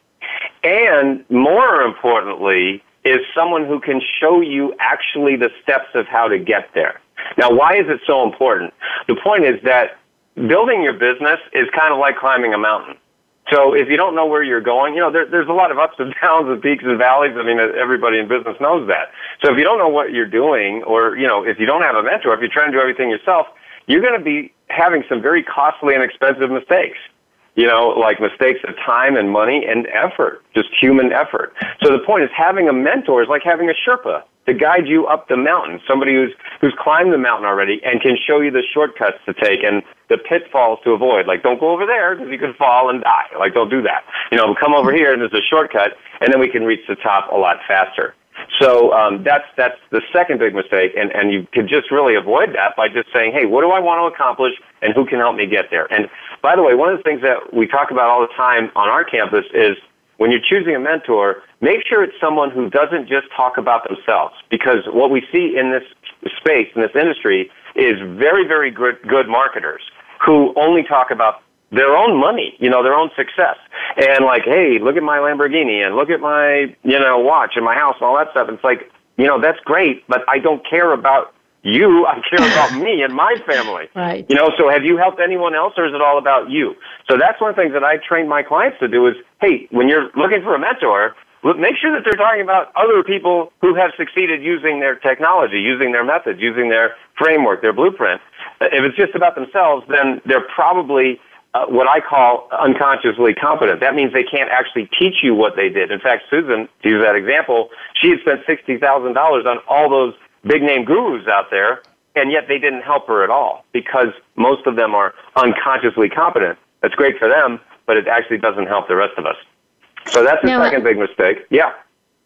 And more importantly, is someone who can show you actually the steps of how to get there. Now, why is it so important? The point is that building your business is kind of like climbing a mountain. So if you don't know where you're going, you know, there, there's a lot of ups and downs and peaks and valleys. I mean, uh, everybody in business knows that. So if you don't know what you're doing, or, you know, if you don't have a mentor, if you're trying to do everything yourself, you're going to be having some very costly and expensive mistakes. You know, like mistakes of time and money and effort, just human effort. So the point is having a mentor is like having a Sherpa to guide you up the mountain, somebody who's who's climbed the mountain already and can show you the shortcuts to take and the pitfalls to avoid. Like, don't go over there because you could fall and die. Like, don't do that. You know, come over here and there's a shortcut, and then we can reach the top a lot faster. So um, that's that's the second big mistake, and and you can just really avoid that by just saying, hey, what do I want to accomplish, and who can help me get there? And by the way, one of the things that we talk about all the time on our campus is when you're choosing a mentor, make sure it's someone who doesn't just talk about themselves. Because what we see in this space, in this industry, is very, very good, good marketers who only talk about their own money, you know, their own success. And like, hey, look at my Lamborghini and look at my, you know, watch and my house and all that stuff. It's like, you know, that's great, but I don't care about you. I care about me and my family. Right. You know, so have you helped anyone else or is it all about you? So that's one of the things that I train my clients to do is, hey, when you're looking for a mentor, make sure that they're talking about other people who have succeeded using their technology, using their methods, using their framework, their blueprint. If it's just about themselves, then they're probably uh, what I call unconsciously competent. That means they can't actually teach you what they did. In fact, Susan, to use that example, she had spent $60,000 on all those big name gurus out there, and yet they didn't help her at all because most of them are unconsciously competent. That's great for them, but it actually doesn't help the rest of us. So that's the now, second big mistake. Yeah.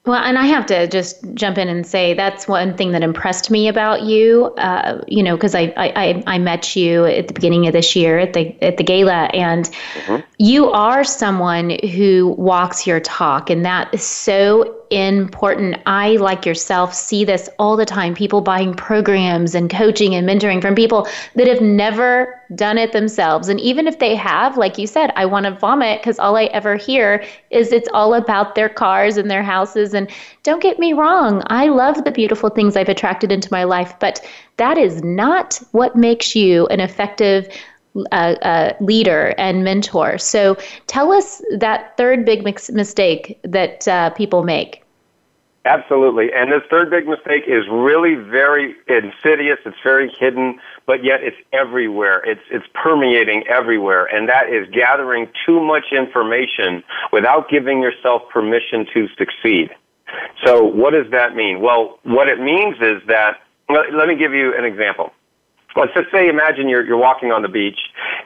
Well, and I have to just jump in and say that's one thing that impressed me about you. Uh, you know, because I, I I met you at the beginning of this year at the at the gala, and mm-hmm. you are someone who walks your talk, and that is so important. I, like yourself, see this all the time. People buying programs and coaching and mentoring from people that have never done it themselves. And even if they have, like you said, I want to vomit because all I ever hear is it's all about their cars and their houses. And don't get me wrong, I love the beautiful things I've attracted into my life, but that is not what makes you an effective leader and mentor. So tell us that third big mix- mistake that uh, people make. Absolutely. And this third big mistake is really very insidious. It's very hidden, but yet it's everywhere. It's, it's permeating everywhere. And that is gathering too much information without giving yourself permission to succeed. So what does that mean? Well, what it means is that, let me give you an example. Let's just say, imagine you're, you're walking on the beach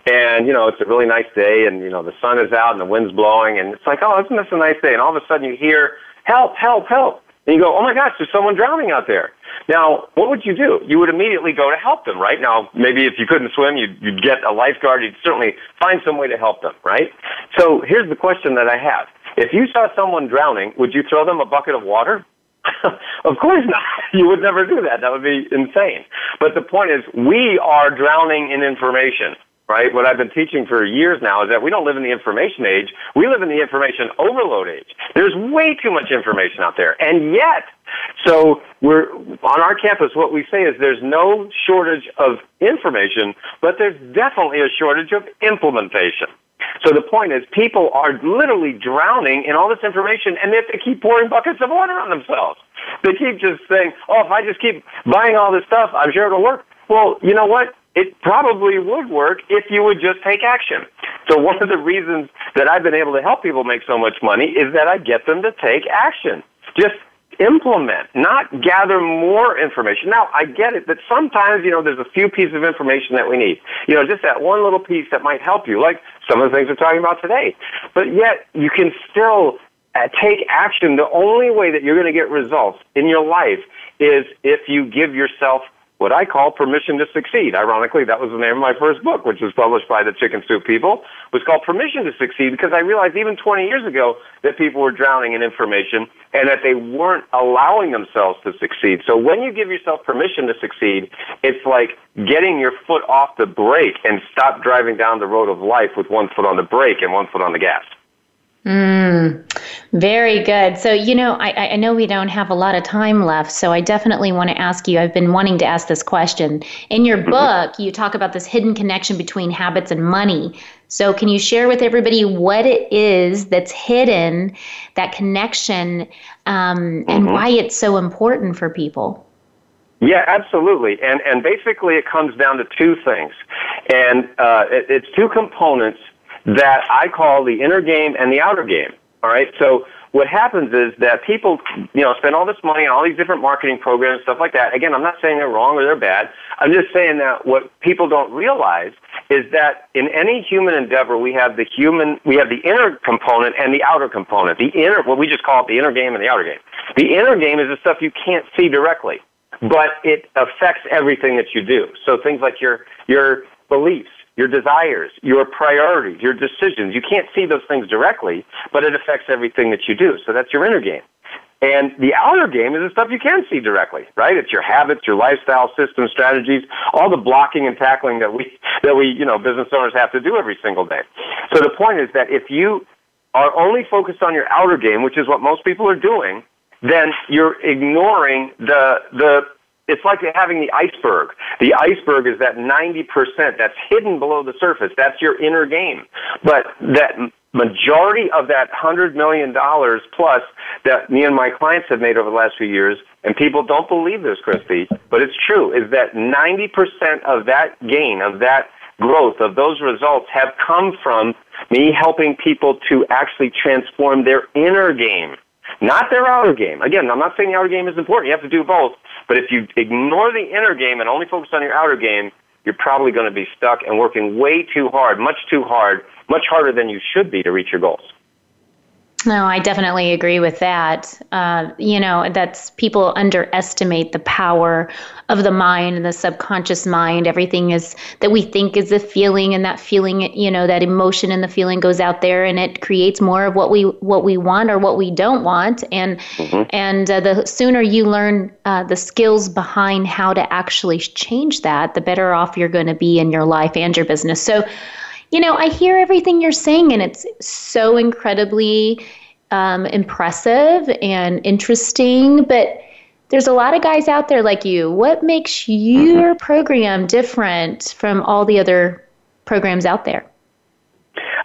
and, you know, it's a really nice day and, you know, the sun is out and the wind's blowing and it's like, oh, isn't this a nice day? And all of a sudden you hear, help, help, help. And you go, oh my gosh, there's someone drowning out there. Now, what would you do? You would immediately go to help them, right? Now, maybe if you couldn't swim, you'd, you'd get a lifeguard. You'd certainly find some way to help them, right? So here's the question that I have. If you saw someone drowning, would you throw them a bucket of water? of course not. You would never do that. That would be insane. But the point is, we are drowning in information right? What I've been teaching for years now is that we don't live in the information age. We live in the information overload age. There's way too much information out there. And yet, so we're on our campus, what we say is there's no shortage of information, but there's definitely a shortage of implementation. So the point is people are literally drowning in all this information and they have to keep pouring buckets of water on themselves. They keep just saying, oh, if I just keep buying all this stuff, I'm sure it'll work. Well, you know what? It probably would work if you would just take action. So one of the reasons that I've been able to help people make so much money is that I get them to take action. Just implement, not gather more information. Now, I get it that sometimes, you know, there's a few pieces of information that we need. You know, just that one little piece that might help you, like some of the things we're talking about today. But yet, you can still uh, take action. The only way that you're going to get results in your life is if you give yourself what I call Permission to Succeed. Ironically, that was the name of my first book, which was published by the Chicken Soup people, was called Permission to Succeed because I realized even 20 years ago that people were drowning in information and that they weren't allowing themselves to succeed. So when you give yourself permission to succeed, it's like getting your foot off the brake and stop driving down the road of life with one foot on the brake and one foot on the gas. Mm, very good. So, you know, I, I know we don't have a lot of time left, so I definitely want to ask you. I've been wanting to ask this question. In your mm-hmm. book, you talk about this hidden connection between habits and money. So, can you share with everybody what it is that's hidden, that connection, um, and mm-hmm. why it's so important for people? Yeah, absolutely. And and basically, it comes down to two things, and uh, it, it's two components that I call the inner game and the outer game. All right. So what happens is that people, you know, spend all this money on all these different marketing programs, stuff like that. Again, I'm not saying they're wrong or they're bad. I'm just saying that what people don't realize is that in any human endeavor, we have the human, we have the inner component and the outer component. The inner, what we just call it the inner game and the outer game. The inner game is the stuff you can't see directly, but it affects everything that you do. So things like your, your beliefs, your desires, your priorities, your decisions. You can't see those things directly, but it affects everything that you do. So that's your inner game. And the outer game is the stuff you can see directly, right? It's your habits, your lifestyle systems, strategies, all the blocking and tackling that we, that we, you know, business owners have to do every single day. So the point is that if you are only focused on your outer game, which is what most people are doing, then you're ignoring the, the it's like having the iceberg. The iceberg is that 90% that's hidden below the surface. That's your inner game. But that majority of that $100 million plus that me and my clients have made over the last few years, and people don't believe this, Christy, but it's true, is that 90% of that gain, of that growth, of those results have come from me helping people to actually transform their inner game, not their outer game. Again, I'm not saying the outer game is important. You have to do both. But if you ignore the inner game and only focus on your outer game, you're probably going to be stuck and working way too hard, much too hard, much harder than you should be to reach your goals. No, I definitely agree with that. Uh, you know, that's people underestimate the power of the mind and the subconscious mind. Everything is that we think is a feeling, and that feeling, you know, that emotion and the feeling goes out there, and it creates more of what we what we want or what we don't want. And mm-hmm. and uh, the sooner you learn uh, the skills behind how to actually change that, the better off you're going to be in your life and your business. So you know, I hear everything you're saying, and it's so incredibly um, impressive and interesting. But there's a lot of guys out there like you. What makes your program different from all the other programs out there?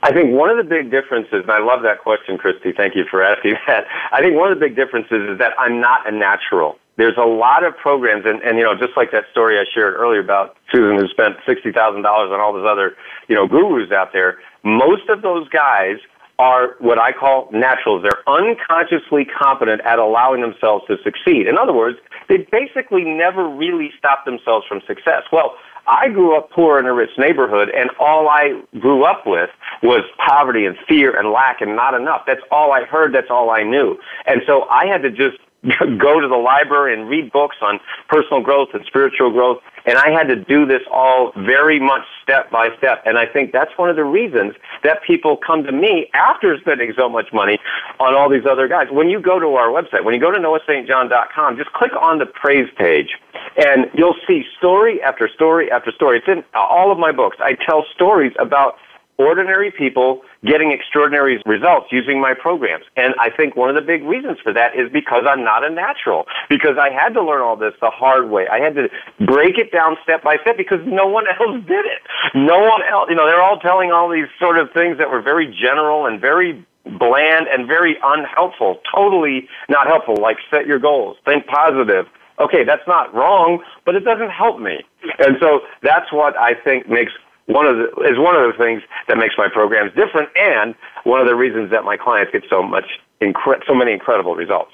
I think one of the big differences, and I love that question, Christy. Thank you for asking that. I think one of the big differences is that I'm not a natural there's a lot of programs, and, and you know, just like that story I shared earlier about Susan who spent sixty thousand dollars on all those other, you know, gurus out there. Most of those guys are what I call naturals. They're unconsciously competent at allowing themselves to succeed. In other words, they basically never really stop themselves from success. Well, I grew up poor in a rich neighborhood, and all I grew up with was poverty and fear and lack and not enough. That's all I heard. That's all I knew. And so I had to just go to the library and read books on personal growth and spiritual growth. And I had to do this all very much step by step. And I think that's one of the reasons that people come to me after spending so much money on all these other guys. When you go to our website, when you go to noahstjohn.com, just click on the praise page and you'll see story after story after story. It's in all of my books. I tell stories about ordinary people getting extraordinary results using my programs. And I think one of the big reasons for that is because I'm not a natural, because I had to learn all this the hard way. I had to break it down step by step because no one else did it. No one else, you know, they're all telling all these sort of things that were very general and very bland and very unhelpful, totally not helpful, like set your goals, think positive. Okay, that's not wrong, but it doesn't help me. And so that's what I think makes one of the is one of the things that makes my programs different, and one of the reasons that my clients get so much incre- so many incredible results.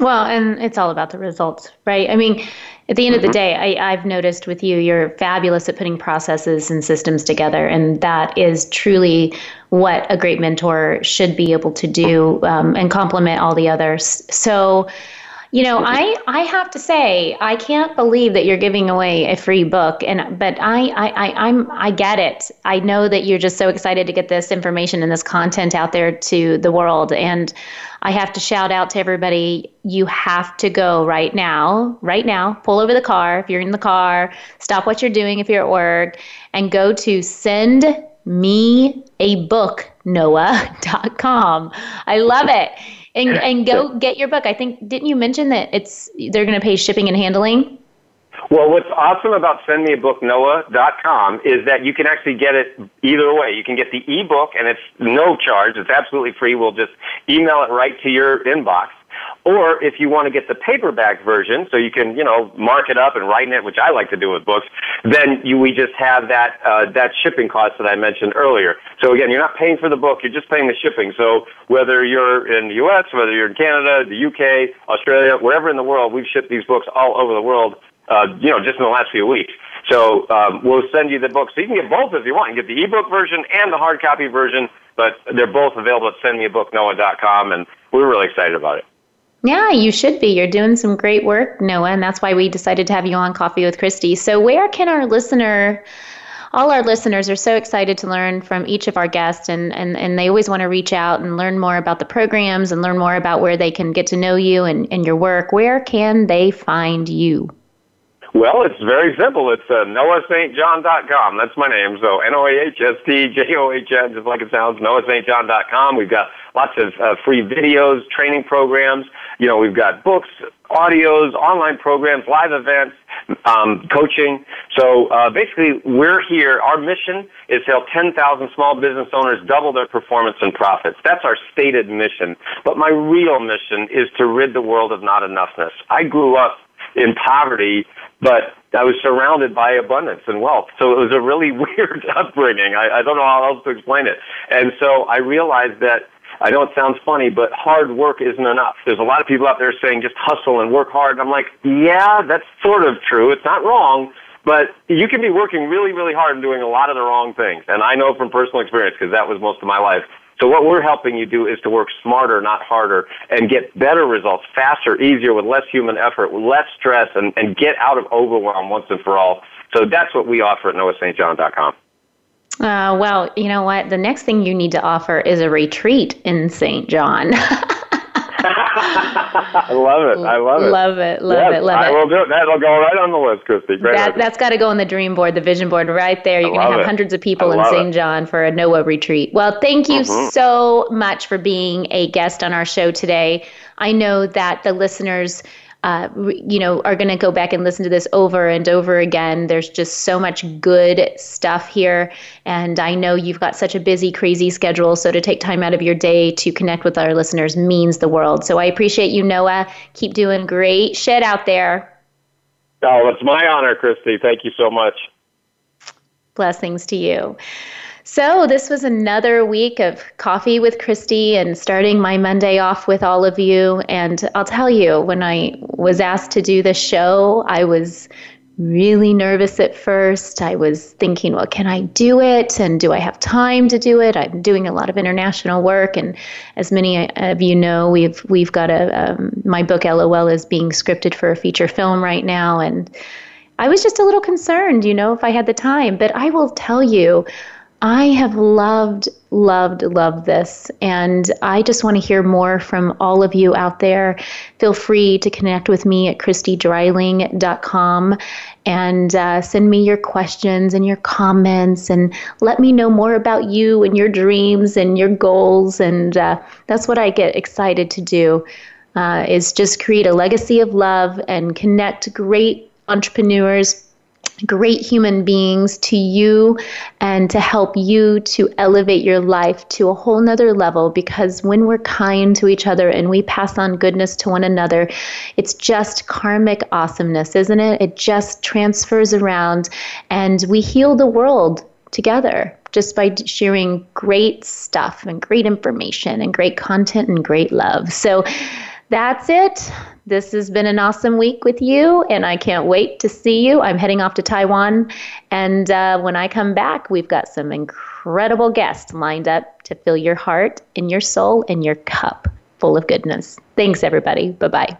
Well, and it's all about the results, right? I mean, at the end mm-hmm. of the mm-hmm. day, I, I've noticed with you, you're fabulous at putting processes and systems together, and that is truly what a great mentor should be able to do um, and complement all the others. So you know, I I have to say I can't believe that you're giving away a free book, and but I I, I I'm I get it. I know that you're just so excited to get this information and this content out there to the world, and I have to shout out to everybody. You have to go right now, right now. Pull over the car if you're in the car. Stop what you're doing if you're at work, and go to send me a book noah.com. I love it and and go get your book. I think didn't you mention that it's they're going to pay shipping and handling? Well, what's awesome about sendmeabooknoah.com is that you can actually get it either way. You can get the ebook and it's no charge. It's absolutely free. We'll just email it right to your inbox. Or if you want to get the paperback version, so you can, you know, mark it up and write in it, which I like to do with books, then you, we just have that, uh, that shipping cost that I mentioned earlier. So again, you're not paying for the book, you're just paying the shipping. So whether you're in the U.S., whether you're in Canada, the U.K., Australia, wherever in the world, we've shipped these books all over the world, uh, you know, just in the last few weeks. So um, we'll send you the book. So you can get both if you want. You can get the ebook version and the hard copy version, but they're both available at sendmeabooknoah.com, and we're really excited about it. Yeah, you should be. You're doing some great work, Noah, and that's why we decided to have you on Coffee with Christy. So, where can our listener, all our listeners are so excited to learn from each of our guests, and, and, and they always want to reach out and learn more about the programs and learn more about where they can get to know you and, and your work. Where can they find you? Well, it's very simple. It's uh, noahstjohn.com. That's my name. So N-O-A-H-S-T-J-O-H-N, just like it sounds, noahstjohn.com. We've got lots of uh, free videos, training programs. You know, we've got books, audios, online programs, live events, um, coaching. So uh, basically, we're here. Our mission is to help 10,000 small business owners double their performance and profits. That's our stated mission. But my real mission is to rid the world of not enoughness. I grew up in poverty, but I was surrounded by abundance and wealth. So it was a really weird upbringing. I, I don't know how else to explain it. And so I realized that I know it sounds funny, but hard work isn't enough. There's a lot of people out there saying just hustle and work hard. And I'm like, yeah, that's sort of true. It's not wrong, but you can be working really, really hard and doing a lot of the wrong things. And I know from personal experience because that was most of my life. So what we're helping you do is to work smarter, not harder, and get better results faster, easier, with less human effort, less stress, and, and get out of overwhelm once and for all. So that's what we offer at noahstjohn.com. Uh, well, you know what? The next thing you need to offer is a retreat in St. John. I love it. I love it. Love it. Love yes, it. Love I it. will do it. That'll go right on the list, Christy. Great. that, that's got to go on the dream board, the vision board, right there. You're going to have it. hundreds of people in St. John for a Noah retreat. Well, thank you Mhm. so much for being a guest on our show today. I know that the listeners. Uh, you know, are going to go back and listen to this over and over again. There's just so much good stuff here. And I know you've got such a busy, crazy schedule. So to take time out of your day to connect with our listeners means the world. So I appreciate you, Noah. Keep doing great shit out there. oh, it's my honor, Christy. Thank you so much. Blessings to you. So, this was another week of coffee with Christy and starting my Monday off with all of you. And I'll tell you, when I was asked to do the show, I was really nervous at first. I was thinking, well, can I do it? And do I have time to do it? I'm doing a lot of international work. And as many of you know, we've, we've got a, um, my book, LOL, is being scripted for a feature film right now. And I was just a little concerned, you know, if I had the time. But I will tell you, I have loved, loved, loved this. And I just want to hear more from all of you out there. Feel free to connect with me at christydreiling.com and uh, send me your questions and your comments and let me know more about you and your dreams and your goals. And uh, that's what I get excited to do. Uh, is just create a legacy of love and connect great entrepreneurs great human beings to you and to help you to elevate your life to a whole nother level because when we're kind to each other and we pass on goodness to one another it's just karmic awesomeness isn't it it just transfers around and we heal the world together just by sharing great stuff and great information and great content and great love so that's it. This has been an awesome week with you, and I can't wait to see you. I'm heading off to Taiwan, and uh, when I come back, we've got some incredible guests lined up to fill your heart and your soul and your cup full of goodness. Thanks, everybody. Bye bye.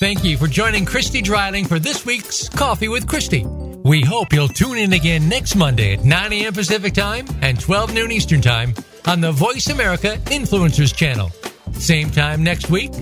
Thank you for joining Christy Dreiling for this week's Coffee with Christy. We hope you'll tune in again next Monday at 9 a.m. Pacific Time and 12 noon Eastern Time on the Voice America Influencers Channel. Same time next week,